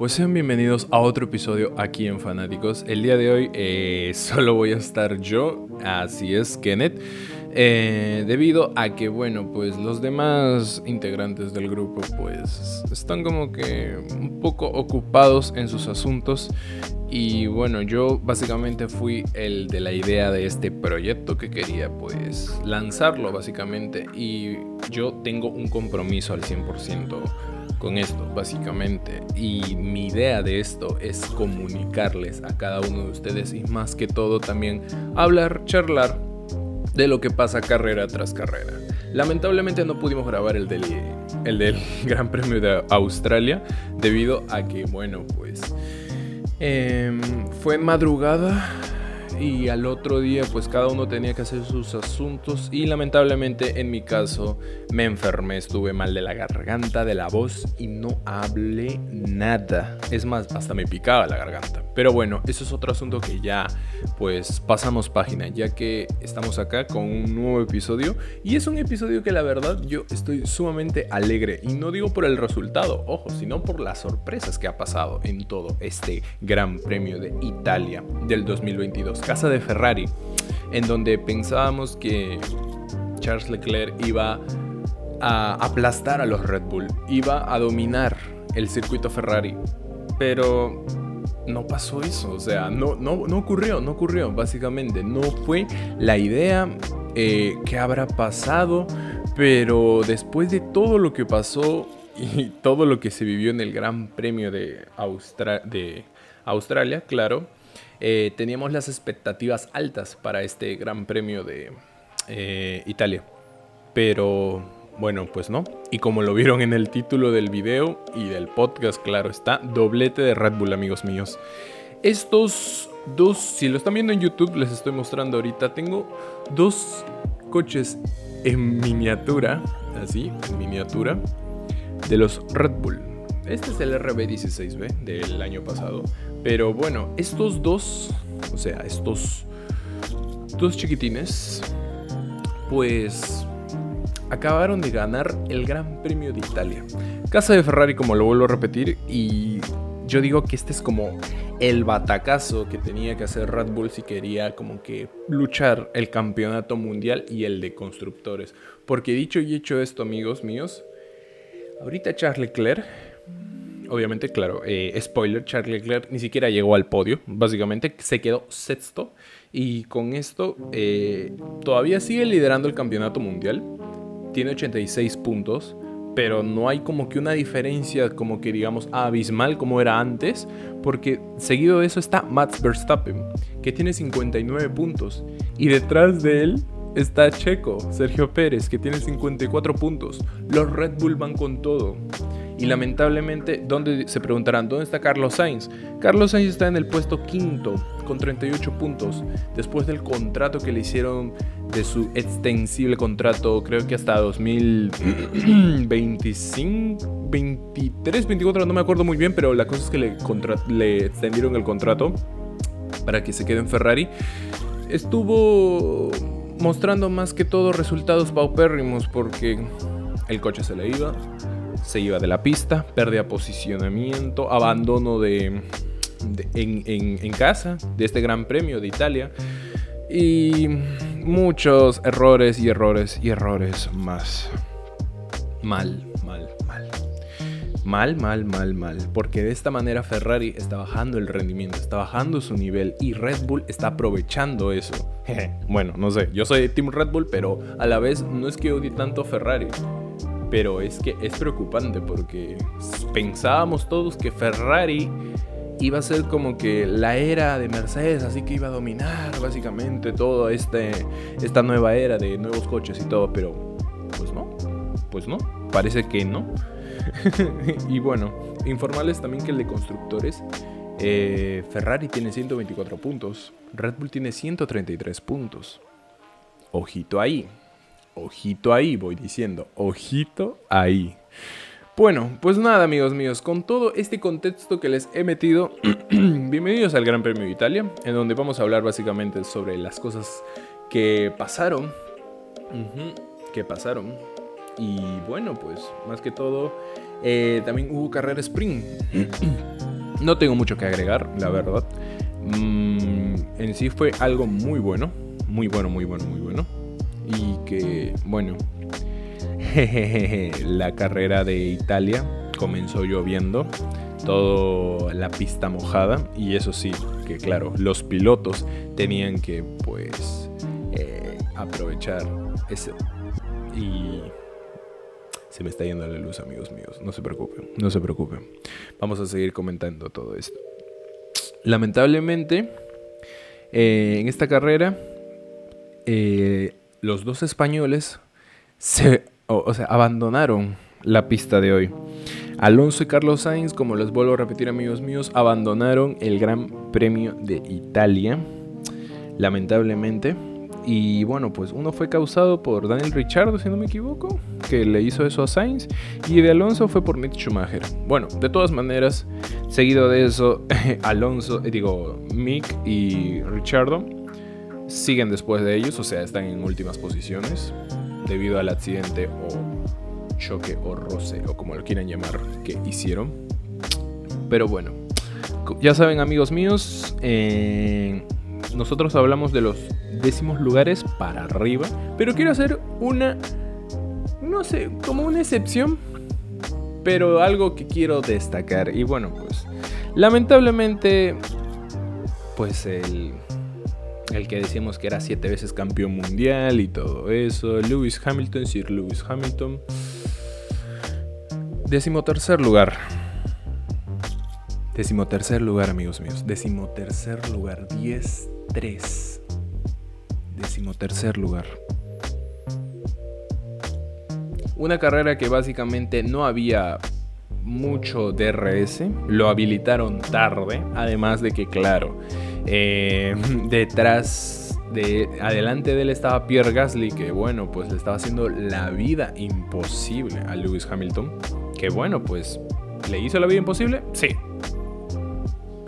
Pues sean bienvenidos a otro episodio aquí en Fanáticos. El día de hoy eh, solo voy a estar yo, así es, Kenneth. Eh, debido a que, bueno, pues los demás integrantes del grupo pues están como que un poco ocupados en sus asuntos y bueno, yo básicamente fui el de la idea de este proyecto que quería pues lanzarlo básicamente y yo tengo un compromiso al 100% con esto, básicamente. Y mi idea de esto es comunicarles a cada uno de ustedes y más que todo también hablar, charlar de lo que pasa carrera tras carrera. Lamentablemente no pudimos grabar el del, el Gran Premio de Australia debido a que, bueno, pues em, fue madrugada y al otro día pues cada uno tenía que hacer sus asuntos y lamentablemente en mi caso me enfermé, estuve mal de la garganta, de la voz y no hablé nada. Es más, hasta me picaba la garganta. Pero bueno, eso es otro asunto que ya pues pasamos página, ya que estamos acá con un nuevo episodio y es un episodio que la verdad yo estoy sumamente alegre y no digo por el resultado, ojo, sino por las sorpresas que ha pasado en todo este Gran Premio de Italia del 2022 casa de Ferrari, en donde pensábamos que Charles Leclerc iba a aplastar a los Red Bull, iba a dominar el circuito Ferrari, pero no pasó eso, o sea, no, no, no ocurrió, no ocurrió, básicamente, no fue la idea eh, que habrá pasado, pero después de todo lo que pasó y todo lo que se vivió en el Gran Premio de, de Australia, claro, eh, teníamos las expectativas altas para este Gran Premio de eh, Italia. Pero bueno, pues no. Y como lo vieron en el título del video y del podcast, claro está, doblete de Red Bull, amigos míos. Estos dos, si lo están viendo en YouTube, les estoy mostrando ahorita, tengo dos coches en miniatura, así, en miniatura, de los Red Bull. Este es el RB16B del año pasado. Pero bueno, estos dos, o sea, estos dos chiquitines, pues acabaron de ganar el Gran Premio de Italia. Casa de Ferrari, como lo vuelvo a repetir, y yo digo que este es como el batacazo que tenía que hacer Red Bull si quería como que luchar el campeonato mundial y el de constructores. Porque dicho y hecho esto, amigos míos, ahorita Charles Leclerc obviamente, claro, eh, spoiler, Charles Leclerc ni siquiera llegó al podio, básicamente se quedó sexto y con esto eh, todavía sigue liderando el campeonato mundial, tiene 86 puntos, pero no hay como que una diferencia como que digamos abismal como era antes, porque seguido de eso está Max Verstappen, que tiene 59 puntos y detrás de él está Checo, Sergio Pérez, que tiene 54 puntos. Los Red Bull van con todo. Y lamentablemente, ¿dónde se preguntarán? ¿Dónde está Carlos Sainz? Carlos Sainz está en el puesto quinto con 38 puntos. Después del contrato que le hicieron de su extensible contrato, creo que hasta 2025, 23, 24, no me acuerdo muy bien, pero la cosa es que le, le extendieron el contrato para que se quede en Ferrari. Estuvo mostrando más que todo resultados paupérrimos porque el coche se le iba, se iba de la pista, perdía posicionamiento, abandono de, en, casa de este Gran Premio de Italia y muchos errores y errores y errores más. Mal, mal, mal. Mal, mal, mal, mal. Porque de esta manera Ferrari está bajando el rendimiento, está bajando su nivel y Red Bull está aprovechando eso. bueno, no sé, yo soy Team Red Bull, pero a la vez no es que odie tanto Ferrari. Pero es que es preocupante porque pensábamos todos que Ferrari iba a ser como que la era de Mercedes, así que iba a dominar básicamente toda este, esta nueva era de nuevos coches y todo, pero pues no, pues no, parece que no. y bueno, informarles también que el de constructores, eh, Ferrari tiene 124 puntos, Red Bull tiene 133 puntos. Ojito ahí. Ojito ahí, voy diciendo. Ojito ahí. Bueno, pues nada amigos míos, con todo este contexto que les he metido, bienvenidos al Gran Premio de Italia, en donde vamos a hablar básicamente sobre las cosas que pasaron. que pasaron. Y bueno, pues más que todo, eh, también hubo carrera sprint. No tengo mucho que agregar, la verdad. Mm, en sí fue algo muy bueno, muy bueno, muy bueno, muy bueno. Y que, bueno, la carrera de Italia comenzó lloviendo, toda la pista mojada y eso sí, que claro, los pilotos tenían que pues eh, aprovechar ese y se me está yendo la luz, amigos míos. No se preocupen, no se preocupen. Vamos a seguir comentando todo esto. Lamentablemente, eh, en esta carrera, eh, los dos españoles se, o, sea, abandonaron la pista de hoy. Alonso y Carlos Sainz, como les vuelvo a repetir amigos míos, abandonaron el Gran Premio de Italia, lamentablemente. Y bueno, pues uno fue causado por Daniel Ricciardo, si no me equivoco, que le hizo eso a Sainz. Y de Alonso fue por Mick Schumacher. Bueno, de todas maneras, seguido de eso, Alonso, eh, digo, Mick y Ricciardo siguen después de ellos, o sea, están en últimas posiciones debido al accidente o choque o roce o como lo quieran llamar que hicieron. Pero bueno, ya saben amigos míos, eh, nosotros hablamos de los décimos lugares para arriba, pero quiero hacer una, no sé, como una excepción, pero algo que quiero destacar. Y bueno, pues lamentablemente, pues el, el que decíamos que era siete veces campeón mundial y todo eso, Lewis Hamilton, Sir Lewis Hamilton, decimotercer lugar. Decimotercer lugar, amigos míos. Decimotercer lugar. 10-3. Decimotercer lugar. Una carrera que básicamente no había mucho DRS. Lo habilitaron tarde. Además de que, claro, eh, detrás de adelante de él estaba Pierre Gasly, que bueno, pues le estaba haciendo la vida imposible a Lewis Hamilton. Que bueno, pues le hizo la vida imposible, sí,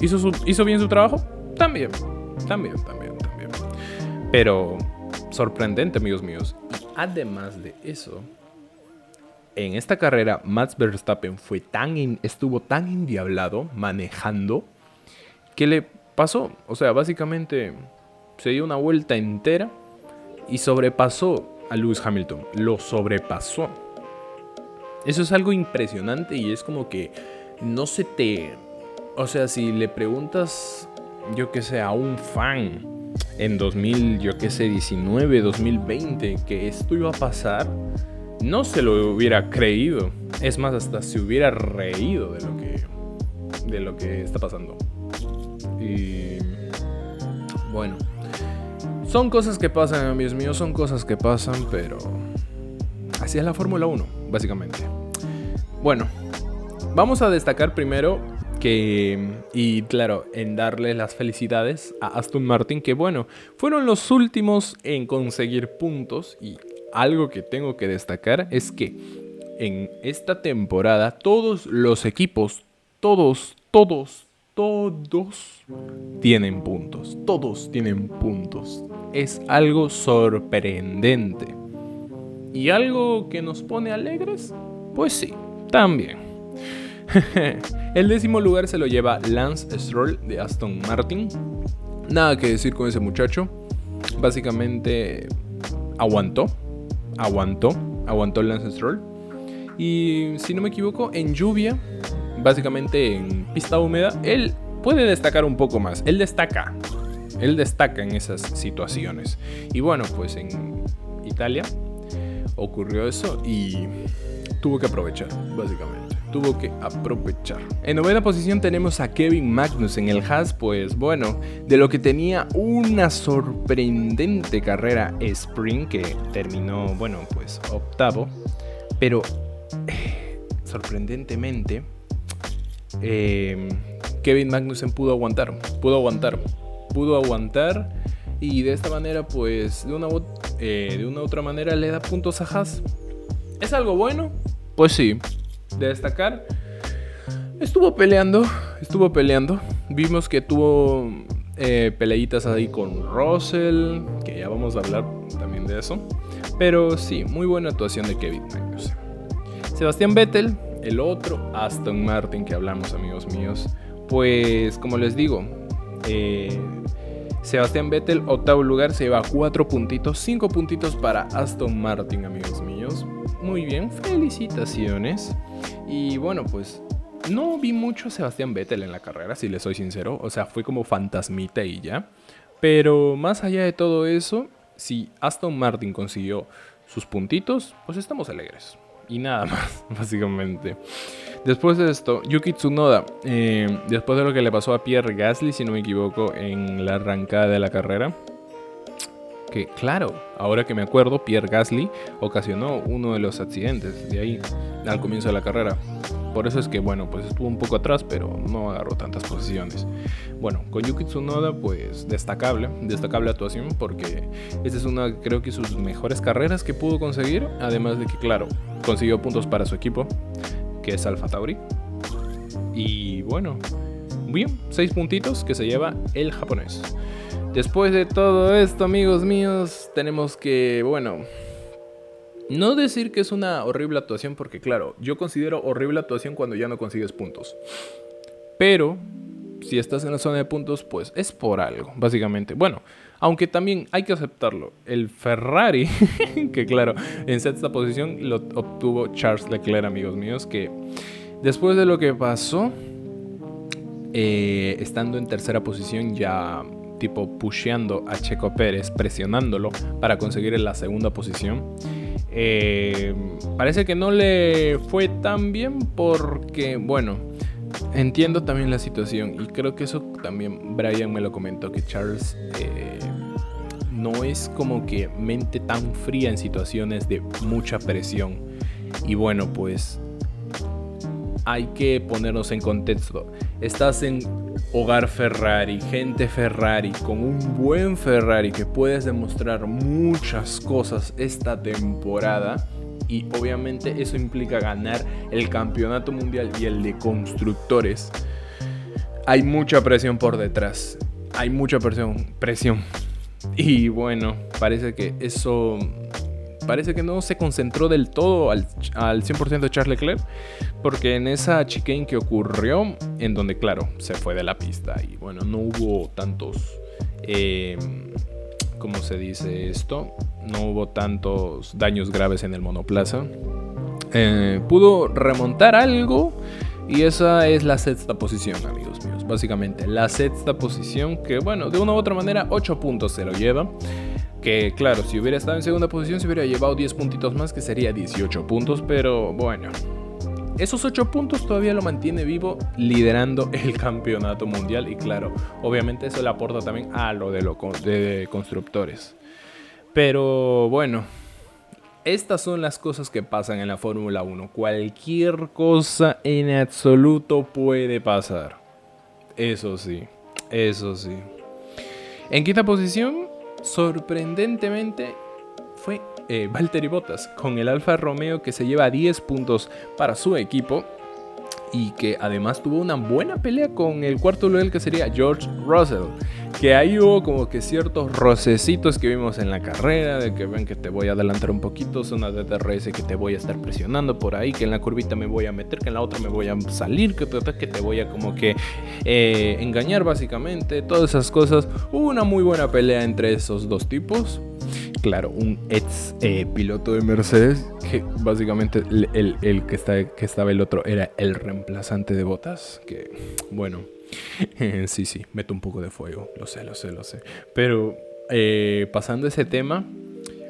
¿Hizo, bien su trabajo? También, también, también, también. Pero sorprendente, amigos míos. además de eso, en esta carrera, Max Verstappen fue tan estuvo tan endiablado manejando que le pasó. O sea, básicamente se dio una vuelta entera y sobrepasó a Lewis Hamilton. Lo sobrepasó. Eso es algo impresionante y es como que no se te o sea, si le preguntas, yo que sé, a un fan en 2000, yo que sé, 19, 2020, que esto iba a pasar, no se lo hubiera creído. Es más, hasta se hubiera reído de lo que, de lo que está pasando. Y bueno, son cosas que pasan, amigos míos, son cosas que pasan, pero así es la Fórmula 1, básicamente. Bueno, vamos a destacar primero que y claro, en darle las felicidades a Aston Martin, que bueno, fueron los últimos en conseguir puntos y algo que tengo que destacar es que en esta temporada todos los equipos, todos, todos, todos tienen puntos, todos tienen puntos. Es algo sorprendente. ¿Y algo que nos pone alegres? Pues sí, también. el décimo lugar se lo lleva Lance Stroll de Aston Martin. Nada que decir con ese muchacho. Básicamente aguantó, aguantó, aguantó Lance Stroll. Y si no me equivoco, en lluvia, básicamente en pista húmeda, él puede destacar un poco más. Él destaca, él destaca en esas situaciones. Y bueno, pues en Italia ocurrió eso y tuvo que aprovechar, básicamente tuvo que aprovechar. En novena posición tenemos a Kevin Magnus en el Haas, pues bueno, de lo que tenía una sorprendente carrera Spring que terminó, bueno, pues octavo, pero sorprendentemente em, Kevin Magnussen pudo aguantar, pudo aguantar, pudo aguantar y de esta manera pues de una, eh, de una u otra manera le da puntos a Haas. ¿Es algo bueno? Pues sí, de destacar. Estuvo peleando, estuvo peleando. Vimos que tuvo eh, peleitas ahí con Russell, que ya vamos a hablar también de eso. Pero sí, muy buena actuación de Kevin Magnussen. Sebastián Vettel, el otro Aston Martin que hablamos, amigos míos. pues como les digo, eh, Sebastián Vettel, octavo lugar, se lleva 4 puntitos, 5 puntitos para Aston Martin, amigos míos. Muy bien, felicitaciones. Y bueno, pues no vi mucho a Sebastián Vettel en la carrera, si le soy sincero. O sea, fue como fantasmita y ya. Pero más allá de todo eso, si Aston Martin consiguió sus puntitos, pues estamos alegres. Y nada más, básicamente. Después de esto, Yuki Tsunoda, eh, después de lo que le pasó a Pierre Gasly, si no me equivoco, en la arrancada de la carrera, que claro, ahora que me acuerdo, Pierre Gasly ocasionó uno de los accidentes de ahí al comienzo de la carrera. Por eso es que, bueno, pues estuvo un poco atrás, pero no agarró tantas posiciones. Bueno, con Yuki Tsunoda, pues destacable, destacable actuación, porque esta es una, creo que sus mejores carreras que pudo conseguir. Además de que, claro, consiguió puntos para su equipo, que es Alfa Tauri. Y bueno, bien, seis puntitos que se lleva el japonés. Después de todo esto, amigos míos, tenemos que, bueno, no decir que es una horrible actuación, porque claro, yo considero horrible actuación cuando ya no consigues puntos. Pero, si estás en la zona de puntos, pues es por algo, básicamente. Bueno, aunque también hay que aceptarlo. El Ferrari, que claro, en sexta posición lo obtuvo Charles Leclerc, amigos míos, que después de lo que pasó, eh, estando en tercera posición ya tipo pusheando a Checo Pérez, presionándolo para conseguir la segunda posición. Eh, parece que no le fue tan bien porque, bueno, entiendo también la situación y creo que eso también Brian me lo comentó, que Charles eh, no es como que mente tan fría en situaciones de mucha presión. Y bueno, pues hay que ponernos en contexto. Estás en hogar Ferrari, gente Ferrari, con un buen Ferrari que puedes demostrar muchas cosas esta temporada. Y obviamente eso implica ganar el campeonato mundial y el de constructores. Hay mucha presión por detrás. Hay mucha presión. Presión. Y bueno, parece que eso parece que no se concentró del todo al, 100% de Charles Leclerc, porque en esa chicane que ocurrió, en donde claro, se fue de la pista y bueno, no hubo tantos, eh, ¿cómo se dice esto? No hubo tantos daños graves en el monoplaza. Eh, pudo remontar algo y esa es la sexta posición, amigos míos. Básicamente, la sexta posición que, bueno, de una u otra manera, 8 puntos se lo lleva. Que claro, si hubiera estado en segunda posición se hubiera llevado 10 puntitos más, que sería 18 puntos, pero bueno. Esos 8 puntos todavía lo mantiene vivo liderando el campeonato mundial y claro, obviamente eso le aporta también a lo de, lo de constructores. Pero bueno, estas son las cosas que pasan en la Fórmula 1. Cualquier cosa en absoluto puede pasar. Eso sí, eso sí. En quinta posición sorprendentemente fue eh, Valtteri Bottas con el Alfa Romeo que se lleva 10 puntos para su equipo y que además tuvo una buena pelea con el cuarto lugar que sería George Russell. Que ahí hubo como que ciertos rocecitos que vimos en la carrera, de que ven que te voy a adelantar un poquito, zona de DRS que te voy a estar presionando por ahí, que en la curvita me voy a meter, que en la otra me voy a salir, que que te voy a como que eh, engañar básicamente, todas esas cosas. Hubo una muy buena pelea entre esos dos tipos claro, un ex eh, piloto de Mercedes, que básicamente el, que, está, que estaba el otro era el reemplazante de Botas, que bueno, sí, sí, meto un poco de fuego, lo sé, lo sé, lo sé. Pero eh, pasando ese tema,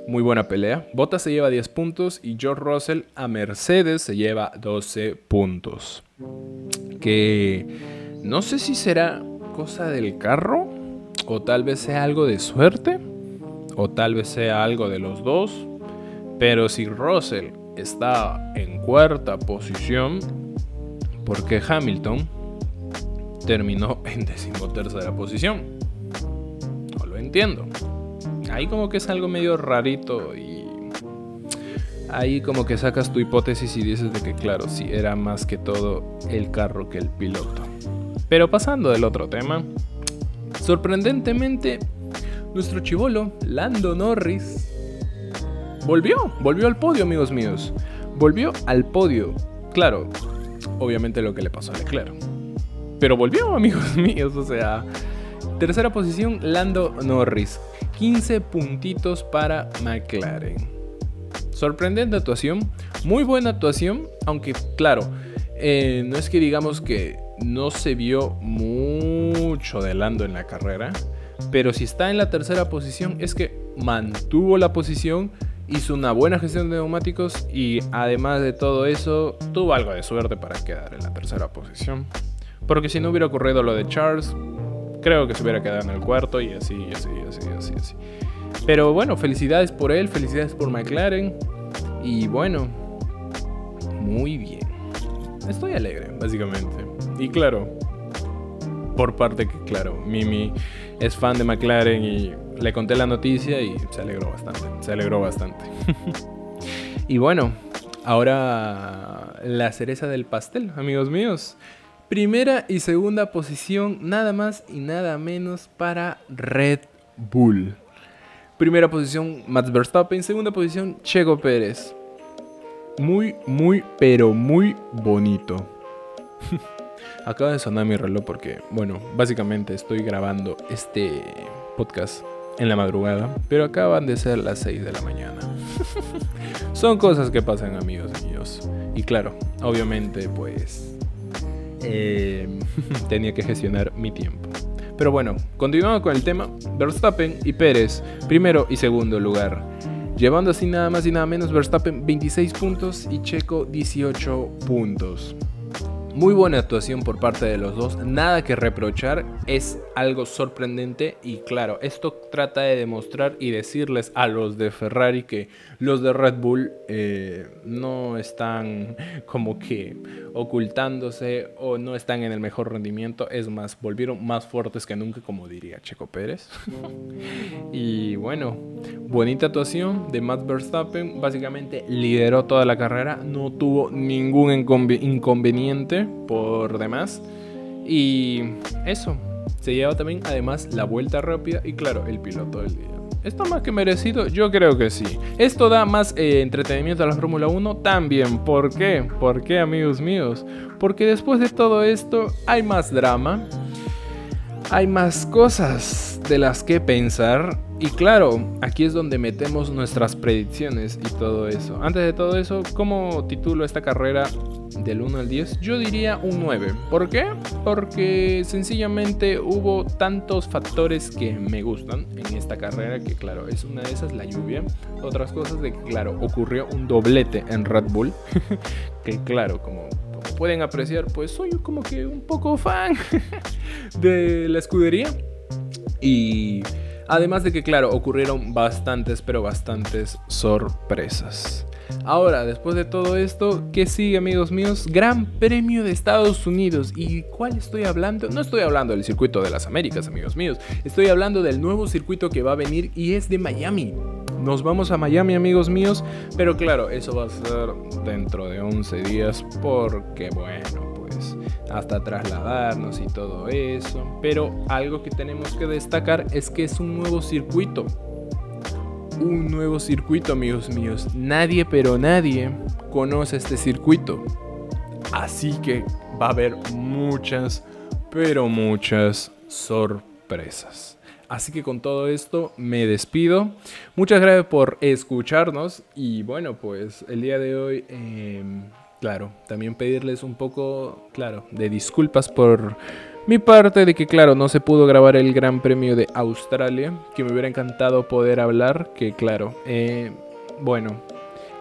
muy buena pelea. Botas se lleva 10 puntos y George Russell a Mercedes se lleva 12 puntos. Que no sé si será cosa del carro o tal vez sea algo de suerte o tal vez sea algo de los dos, pero si Russell está en cuarta posición, porque Hamilton terminó en decimotercera posición? No lo entiendo. Ahí como que es algo medio rarito y ahí como que sacas tu hipótesis y dices de que claro, sí era más que todo el carro que el piloto. Pero pasando del otro tema, sorprendentemente nuestro chivolo, Lando Norris, volvió, volvió al podio, amigos míos. Volvió al podio. Claro, obviamente lo que le pasó a Leclerc. pero volvió, amigos míos. O sea, tercera posición, Lando Norris. 15 puntitos para McLaren. Sorprendente actuación, muy buena actuación, aunque claro, eh, no es que digamos que no se vio mucho de Lando en la carrera, pero si está en la tercera posición es que mantuvo la posición, hizo una buena gestión de neumáticos y además de todo eso tuvo algo de suerte para quedar en la tercera posición. Porque si no hubiera ocurrido lo de Charles, creo que se hubiera quedado en el cuarto y así, así, así, así, así. Pero bueno, felicidades por él, felicidades por McLaren. Y bueno, muy bien. Estoy alegre, básicamente. Y claro, por parte que, claro, Mimi es fan de McLaren y le conté la noticia y se alegró bastante. Se alegró bastante. y bueno, ahora la cereza del pastel, amigos míos. Primera y segunda posición, nada más y nada menos para Red Bull. Primera posición, Max Verstappen. Segunda posición, Checo Pérez. Muy, muy, pero muy bonito. Acaba de sonar mi reloj porque, bueno, básicamente estoy grabando este podcast en la madrugada, pero acaban de ser las 6 de la mañana. Son cosas que pasan, amigos míos. Y claro, obviamente, pues Em, tenía que gestionar mi tiempo. Pero bueno, continuando con el tema, Verstappen y Pérez, primero y segundo lugar. Llevando así nada más y nada menos Verstappen 26 puntos y Checo 18 puntos. Muy buena actuación por parte de los dos, nada que reprochar, es algo sorprendente y claro, esto trata de demostrar y decirles a los de Ferrari que los de Red Bull eh, no están como que ocultándose o no están en el mejor rendimiento, es más, volvieron más fuertes que nunca, como diría Checo Pérez. y bueno, bonita actuación de Matt Verstappen, básicamente lideró toda la carrera, no tuvo ningún inconveniente por demás. Y eso, se lleva también además la vuelta rápida y claro, el piloto del día. ¿Esto más que merecido? Yo creo que sí. ¿Esto da más eh, entretenimiento a la Fórmula 1? También. ¿Por qué? ¿Por qué, amigos míos? Porque después de todo esto hay más drama, hay más cosas de las que pensar. Y claro, aquí es donde metemos nuestras predicciones y todo eso. Antes de todo eso, ¿cómo titulo esta carrera del 1 al 10? Yo diría un 9. ¿Por qué? Porque sencillamente hubo tantos factores que me gustan en esta carrera que claro, es una de esas la lluvia. Otras cosas de que claro, ocurrió un doblete en Red Bull. que claro, como pueden apreciar, pues soy como que un poco fan de la escudería. Y además de que, claro, ocurrieron bastantes, pero bastantes sorpresas. Ahora, después de todo esto, ¿qué sigue amigos míos? Gran Premio de Estados Unidos. ¿Y cuál estoy hablando? No estoy hablando del circuito de las Américas, amigos míos. Estoy hablando del nuevo circuito que va a venir y es de Miami. Nos vamos a Miami, amigos míos. Pero claro, eso va a ser dentro de 11 días porque, bueno, pues hasta trasladarnos y todo eso. Pero algo que tenemos que destacar es que es un nuevo circuito un nuevo circuito, amigos míos. Nadie, pero nadie conoce este circuito. Así que va a haber muchas, pero muchas sorpresas. Así que con todo esto me despido. Muchas gracias por escucharnos. Y bueno, pues el día de hoy, em, claro, también pedirles un poco, claro, de disculpas por mi parte de que, claro, no se pudo grabar el Gran Premio de Australia, que me hubiera encantado poder hablar, que claro, eh, bueno,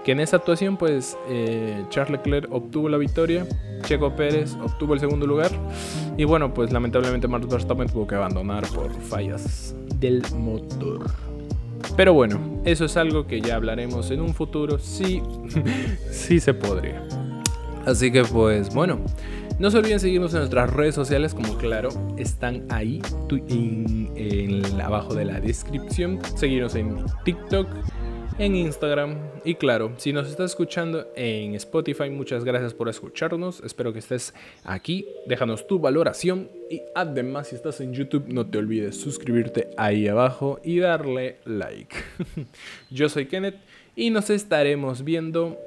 que en esa actuación pues eh, Charles Leclerc obtuvo la victoria, Checo Pérez obtuvo el segundo lugar y bueno, pues lamentablemente Max Verstappen tuvo que abandonar por fallas del motor. Pero bueno, eso es algo que ya hablaremos en un futuro, sí, sí se podría. Así que pues bueno, no se olviden seguirnos en nuestras redes sociales, como claro, están ahí en, abajo de la descripción. Seguirnos en TikTok, en Instagram y claro, si nos estás escuchando en Spotify, muchas gracias por escucharnos. Espero que estés aquí. Déjanos tu valoración y además si estás en YouTube no te olvides suscribirte ahí abajo y darle like. Yo soy Kenneth y nos estaremos viendo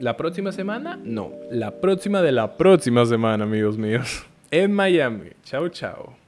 ¿La próxima semana? No, la próxima de la próxima semana, amigos míos. en Miami. Chao, chao.